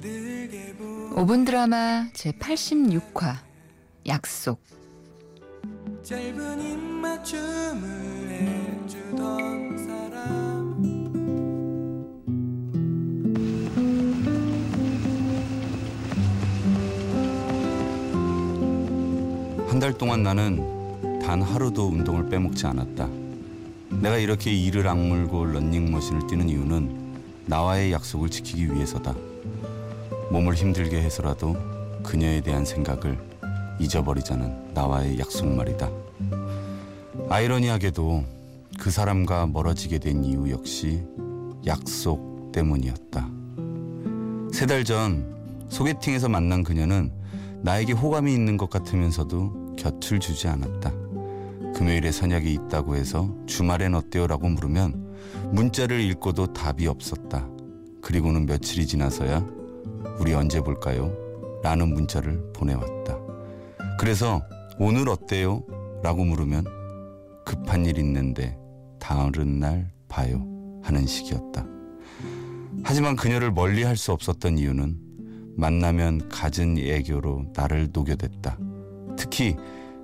5분 드라마 제 86화 약속 짧은 입맞춤을 해주던 사람 한달 동안 나는 단 하루도 운동을 빼먹지 않았다. 내가 이렇게 이를 악물고 런닝머신을 뛰는 이유는 나와의 약속을 지키기 위해서다. 몸을 힘들게 해서라도 그녀에 대한 생각을 잊어버리자는 나와의 약속 말이다. 아이러니하게도 그 사람과 멀어지게 된 이유 역시 약속 때문이었다. 세 달 전 소개팅에서 만난 그녀는 나에게 호감이 있는 것 같으면서도 곁을 주지 않았다. 금요일에 선약이 있다고 해서 주말엔 어때요 라고 물으면 문자를 읽고도 답이 없었다. 그리고는 며칠이 지나서야 우리 언제 볼까요? 라는 문자를 보내왔다. 그래서 오늘 어때요? 라고 물으면 급한 일 있는데 다른 날 봐요 하는 식이었다. 하지만 그녀를 멀리 할 수 없었던 이유는 만나면 갖은 애교로 나를 녹여댔다. 특히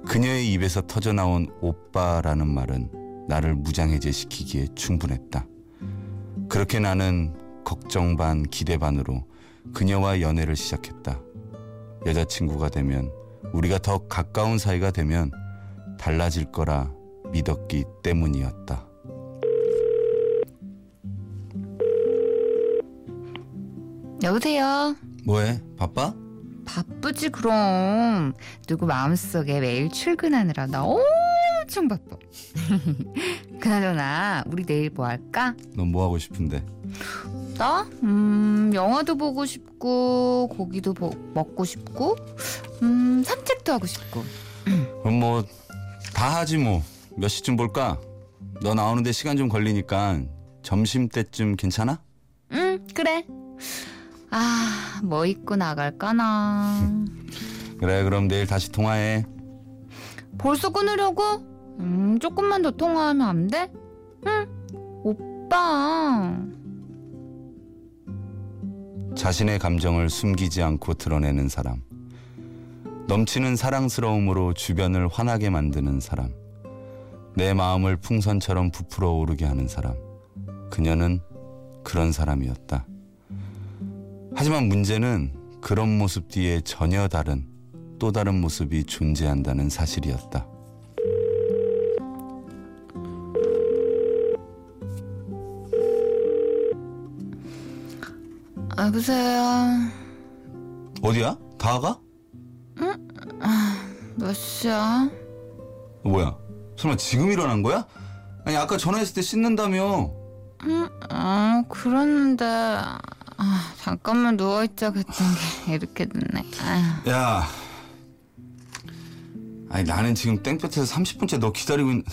그녀의 입에서 터져나온 오빠라는 말은 나를 무장해제시키기에 충분했다. 그렇게 나는 걱정 반 기대 반으로 그녀와 연애를 시작했다. 여자친구가 되면 우리가 더 가까운 사이가 되면 달라질 거라 믿었기 때문이었다. 여보세요 뭐해? 바빠? 바쁘지 그럼 누구 마음속에 매일 출근하느라 나 엄청 바빠 그나저나 우리 내일 뭐 할까? 넌 뭐 하고 싶은데? 나? 음 영화도 보고 싶고 고기도 보- 먹고 싶고 음 산책도 하고 싶고 그럼 뭐 다 하지 뭐. 몇 시쯤 볼까? 너 나오는데 시간 좀 걸리니까 점심 때쯤 괜찮아? 응 그래 아 뭐 입고 나갈까나 그래 그럼 내일 다시 통화해. 벌써 끊으려고? 음 조금만 더 통화하면 안 돼? 응 오빠 자신의 감정을 숨기지 않고 드러내는 사람. 넘치는 사랑스러움으로 주변을 화나게 만드는 사람. 내 마음을 풍선처럼 부풀어 오르게 하는 사람. 그녀는 그런 사람이었다. 하지만 문제는 그런 모습 뒤에 전혀 다른 또 다른 모습이 존재한다는 사실이었다. 여보세요 어디야? 다 가? 몇 시야? 뭐야? 설마 지금 일어난 거야? 아니 아까 전화했을 때 씻는다며. 응, 아, 그랬는데 아, 잠깐만 누워 있자 그랬던 게 이렇게 됐네 아휴. 야. 아니 나는 지금 땡볕에서 30분째 너 기다리고 있...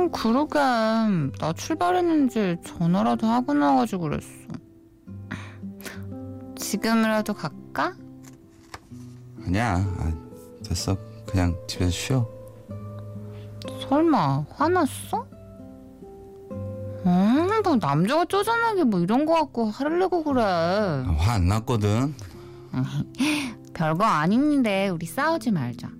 음, 그러게 나 출발했는지 전화라도 하고 나가지고 그랬어 지금이라도 갈까? 아니야. 아, 됐어. 그냥 집에서 쉬어. 설마 화났어? 음, 뭐 남자가 쪼잔하게 뭐 이런 거 갖고 화를 내고 그래 화 안 났거든. 별거 아닌데 우리 싸우지 말자 응?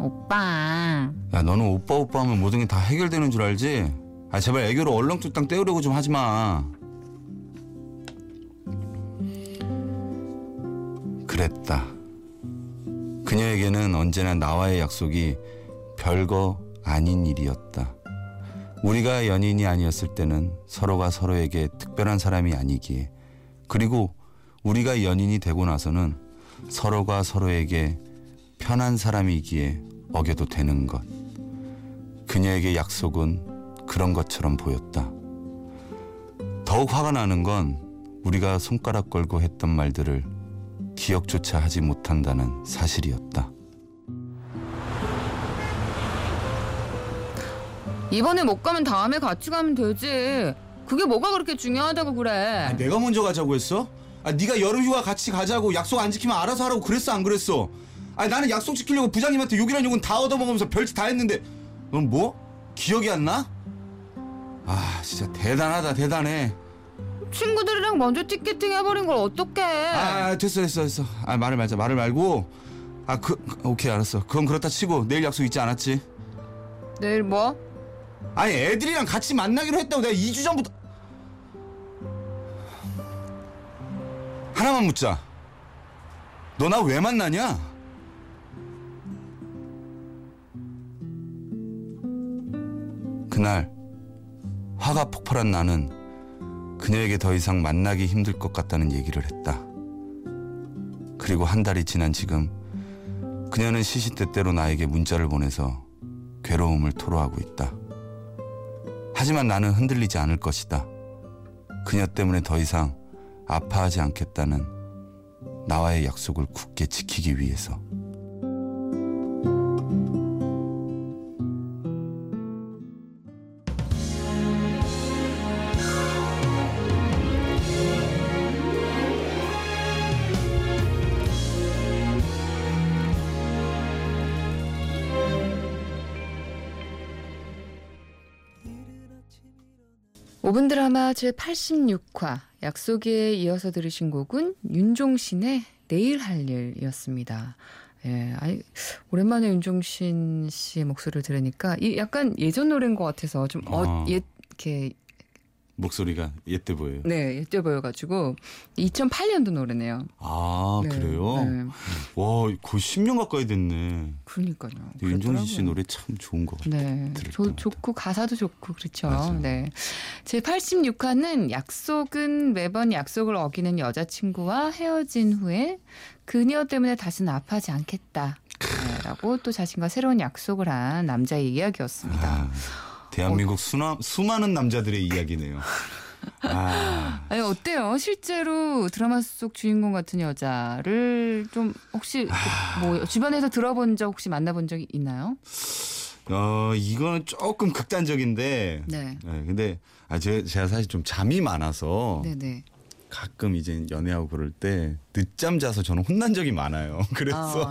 오빠 야 너는 오빠 오빠 하면 모든 게 다 해결되는 줄 알지? 아 제발 애교로 얼렁뚱땅 떼우려고 좀 하지 마. 그랬다. 그녀에게는 언제나 나와의 약속이 별거 아닌 일이었다. 우리가 연인이 아니었을 때는 서로가 서로에게 특별한 사람이 아니기에 그리고 우리가 연인이 되고 나서는 서로가 서로에게 편한 사람이기에 어겨도 되는 것. 그녀에게 약속은 그런 것처럼 보였다. 더욱 화가 나는 건 우리가 손가락 걸고 했던 말들을 기억조차 하지 못한다는 사실이었다. 이번에 못 가면 다음에 같이 가면 되지 그게 뭐가 그렇게 중요하다고 그래 아, 내가 먼저 가자고 했어? 아, 네가 여름휴가 같이 가자고 약속 안 지키면 알아서 하라고 그랬어 안 그랬어? 아, 나는 약속 지키려고 부장님한테 욕이란 욕은 다 얻어먹으면서 별짓 다 했는데 넌 뭐? 기억이 안 나? 아, 진짜 대단하다 대단해. 친구들이랑 먼저 티켓팅 해버린 걸 어떡해? 아 됐어 됐어 됐어. 아 말을 말자 말을 말고. 아 그 오케이 알았어. 그건 그렇다 치고 내일 약속 있지 않았지? 내일 뭐? 아니 애들이랑 같이 만나기로 했다고 내가 2주 전부터. 하나만 묻자. 너 나 왜 만나냐? 그날 화가 폭발한 나는 그녀에게 더 이상 만나기 힘들 것 같다는 얘기를 했다. 그리고 한 달이 지난 지금 그녀는 시시때때로 나에게 문자를 보내서 괴로움을 토로하고 있다. 하지만 나는 흔들리지 않을 것이다. 그녀 때문에 더 이상 아파하지 않겠다는 나와의 약속을 굳게 지키기 위해서. 오분 드라마 제 86화 약속에 이어서 들으신 곡은 윤종신의 내일 할 일이었습니다. 예, 아이, 오랜만에 윤종신 씨의 목소리를 들으니까 이 약간 예전 노래인 것 같아서 좀 어, 아. 옛 이렇게 목소리가 옛때 보여요. 네 옛때 보여가지고 2008년도 노래네요. 아 네, 그래요? 네, 와 거의 10년 가까이 됐네. 그러니까요. 윤종신 씨. 노래 참 좋은 것 같아요. 네, 조. 좋고 가사도 좋고 그렇죠. 맞아요. 네, 제 86화는 약속은 매번 약속을 어기는 여자친구와 헤어진 후에 그녀 때문에 다시는 아파하지 않겠다라고 또 자신과 새로운 약속을 한 남자의 이야기였습니다. 아, 대한민국 수나, 수많은 남자들의 이야기네요. 아, 아니 어때요? 실제로 드라마 속 주인공 같은 여자를 좀 혹시 뭐 주변에서 들어본 적 혹시 만나본 적이 있나요? 어, 이거는 조금 극단적인데. 네, 네, 근데 아, 제가, 제가 사실 좀 잠이 많아서 네, 네. 가끔 이제 연애하고 그럴 때 늦잠 자서 저는 혼난 적이 많아요. 그래서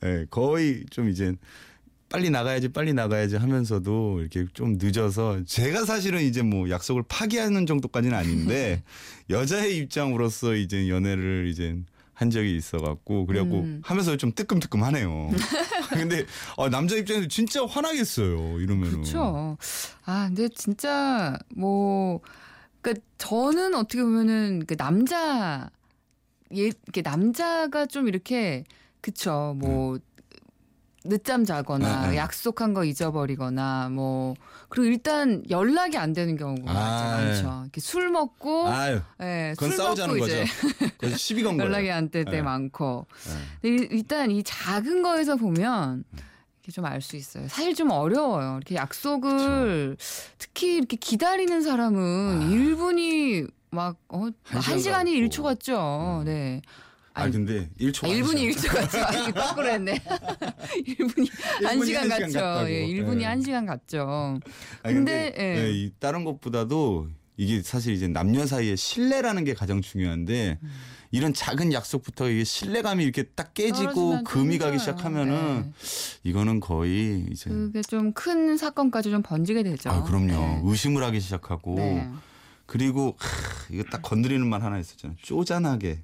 네, 거의 좀 이제 빨리 나가야지 빨리 나가야지 하면서도 이렇게 좀 늦어서 제가 사실은 이제 뭐 약속을 파기하는 정도까지는 아닌데 여자의 입장으로서 이제 연애를 이제 한 적이 있어갖고 그래갖고 음. 하면서 좀 뜨끔뜨끔하네요. 근데 어, 남자 입장에서 진짜 화나겠어요. 이러면은. 그렇죠. 아, 근데 진짜 뭐 그러니까 저는 어떻게 보면은 그 남자 예, 이렇게 남자가 좀 이렇게 그쵸 뭐 늦잠 자거나 네, 네. 약속한 거 잊어버리거나 뭐 그리고 일단 연락이 안 되는 경우가 아, 많죠. 이렇게 술 먹고 아유, 예, 그건 술 싸우자는 먹고 거죠. 이제 그래서 시비 건 거예요. 연락이 안 될때 네. 많고. 네. 일- 일단 이 작은 거에서 보면 이렇게 좀 알 수 있어요. 사실 좀 어려워요. 이렇게 약속을 특히 이렇게 기다리는 사람은 아. 1분이 막 어, 한한 시간 시간이 같고. 1초 같죠. 네. 아 근데 1초 아, 1분이 1초 같죠. 아니, 거꾸로 했네. 1분이 1시간 같죠. 예, 1분이 예. 1시간 같죠. 아니, 근데, 근데, 예. 예, 이 다른 것보다도 이게 사실 이제 남녀 사이의 신뢰라는 게 가장 중요한데 음. 이런 작은 약속부터 이게 신뢰감이 이렇게 딱 깨지고 금이 가기. 시작하면은 네. 이거는 거의 이제 그게 좀 큰 사건까지 좀 번지게 되죠. 아 그럼요 네. 의심을 하기 시작하고 네. 그리고 하, 이거 딱 건드리는 말 하나 있었잖아요 쪼잔하게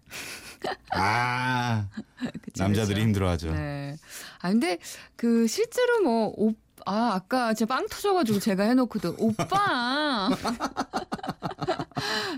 아 그쵸, 남자들이. 힘들어하죠 네. 아 근데 그 실제로 뭐 오, 아 아까 제가 빵 터져가지고 제가 해놓고도 오빠.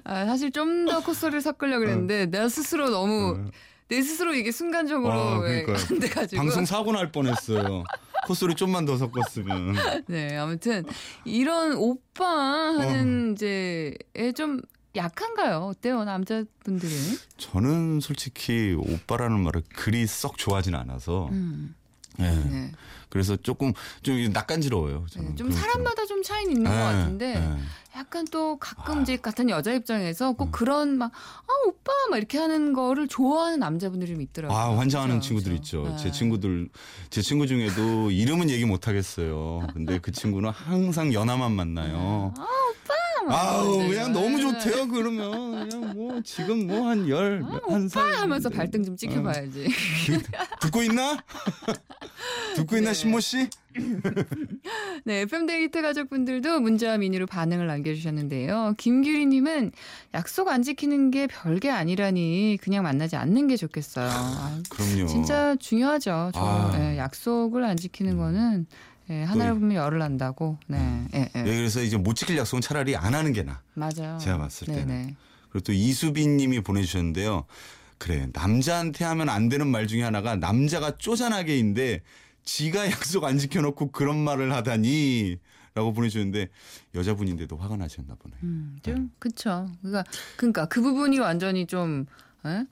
아, 사실 좀 더 콧소리를 섞으려고 그랬는데 내가 스스로 너무 어. 내 스스로 이게 순간적으로 아. 안 돼가지고 방송 사고 날 뻔했어요 콧소리 좀만 더 섞었으면 네 아무튼 이런 오빠 하는 어. 이제 좀 약한가요? 어때요 남자분들은? 저는 솔직히 오빠라는 말을 그리 썩 좋아하진 않아서 음, 예. 네. 그래서 조금 좀 낯간지러워요. 네, 저는 좀 그런 사람마다 좀 차이는 있는 것 예, 같은데 예. 약간 또 가끔 이제 같은 여자 입장에서 음. 꼭 그런 막 아 오빠 막 이렇게 하는 거를 좋아하는 남자분들이 좀 있더라고요. 아 환장하는 그죠, 친구들 그죠. 있죠. 제 네. 친구들 제 친구 중에도 이름은 얘기 못 하겠어요. 근데 그 친구는 항상 연하만 만나요. 아 오빠 막 아우 이러지. 그냥 너무 네. 좋대요 그러면 그냥 뭐 지금 뭐 한 열한살 아, 하면서 발등 좀 찍혀봐야지. 듣고 있나? 듣고 있나 네. 신모 씨? 네, FM 데이트 가족분들도 문자와 미니로 반응을 남겨주셨는데요. 김규리님은 약속 안 지키는 게 별게 아니라니 그냥 만나지 않는 게 좋겠어요. 아, 그럼요. 진짜 중요하죠. 저 아. 예, 약속을 안 지키는 거는 예, 하나를 보면 열을 난다고. 네, 예, 예. 네, 그래서 이제 못 지킬 약속은 차라리 안 하는 게 나. 맞아요. 제가 봤을 때는. 네네. 그리고 또 이수빈 님이 보내주셨는데요. 그래 남자한테 하면 안 되는 말 중에 하나가 남자가 쪼잔하게인데 지가 약속 안 지켜놓고 그런 말을 하다니. 라고 보내주셨는데 여자분인데도 화가 나셨나 보네. 음, 좀 그쵸. 그러니까 그러니까 그 부분이 완전히 좀 예?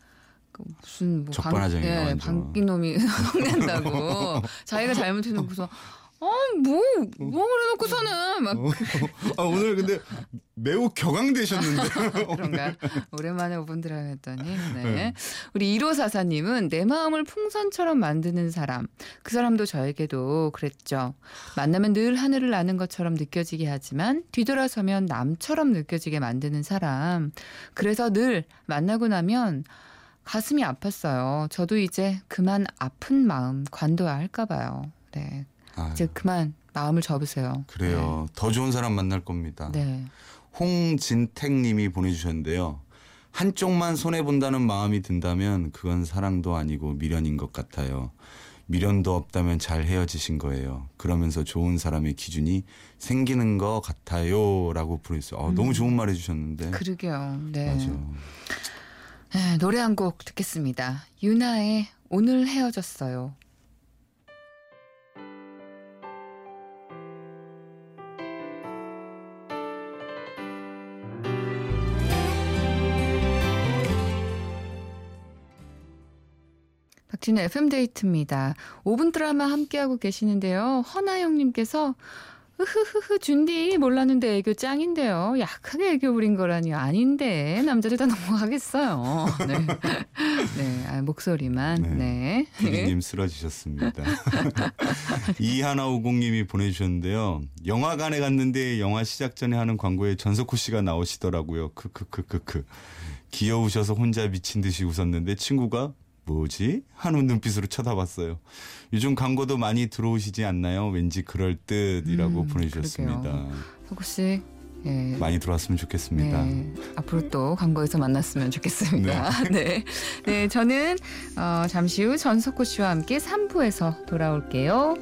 그 무슨 뭐 적반하장이네, 예, 완전. 방귀 놈이 성낸다고 자기가 잘못해놓고서 어뭐뭐 그래놓고서는 막. 아, 오늘 근데 매우 격앙되셨는데. 그런가? 오랜만에 오분 들어갔더니. 네. 우리 1544님은 내 마음을 풍선처럼 만드는 사람. 그 사람도 저에게도 그랬죠. 만나면 늘 하늘을 나는 것처럼 느껴지게 하지만 뒤돌아서면 남처럼 느껴지게 만드는 사람. 그래서 늘 만나고 나면 가슴이 아팠어요. 저도 이제 그만 아픈 마음 관둬야 할까 봐요. 네 아, 이제 그만 마음을 접으세요 그래요. 더 좋은 사람 만날 겁니다. 네. 홍진택 님이 보내주셨는데요. 한쪽만 손해본다는 마음이 든다면 그건 사랑도 아니고 미련인 것 같아요. 미련도 없다면 잘 헤어지신 거예요. 그러면서 좋은 사람의 기준이 생기는 것 같아요. 라고 보내주셨어요. 아, 너무 좋은 말 해주셨는데. 그러게요 네. 맞아. 네, 노래 한 곡 듣겠습니다. 유나의 오늘 헤어졌어요. 박진의 FM데이트입니다. 5분 드라마 함께하고 계시는데요. 허나영님께서 흐흐흐흐 준디 몰랐는데 애교 짱인데요. 약하게 애교 부린 거라니 아닌데 남자들 다 넘어가겠어요. 네, 네 아, 목소리만 네. 네. 피디님 쓰러지셨습니다. 이하나오공님이 보내주셨는데요. 영화관에 갔는데 영화 시작 전에 하는 광고에 전석호 씨가 나오시더라고요. 크크크크크. 귀여우셔서 혼자 미친 듯이 웃었는데 친구가 뭐지? 하는 눈빛으로 쳐다봤어요. 요즘 광고도 많이 들어오시지 않나요? 왠지 그럴 듯이라고 음, 보내주셨습니다. 혹시 예, 많이 들어왔으면 좋겠습니다. 네, 앞으로 또 광고에서 만났으면 좋겠습니다. 네. 네, 저는 어, 잠시 후 전석호 씨와 함께 3부에서 돌아올게요.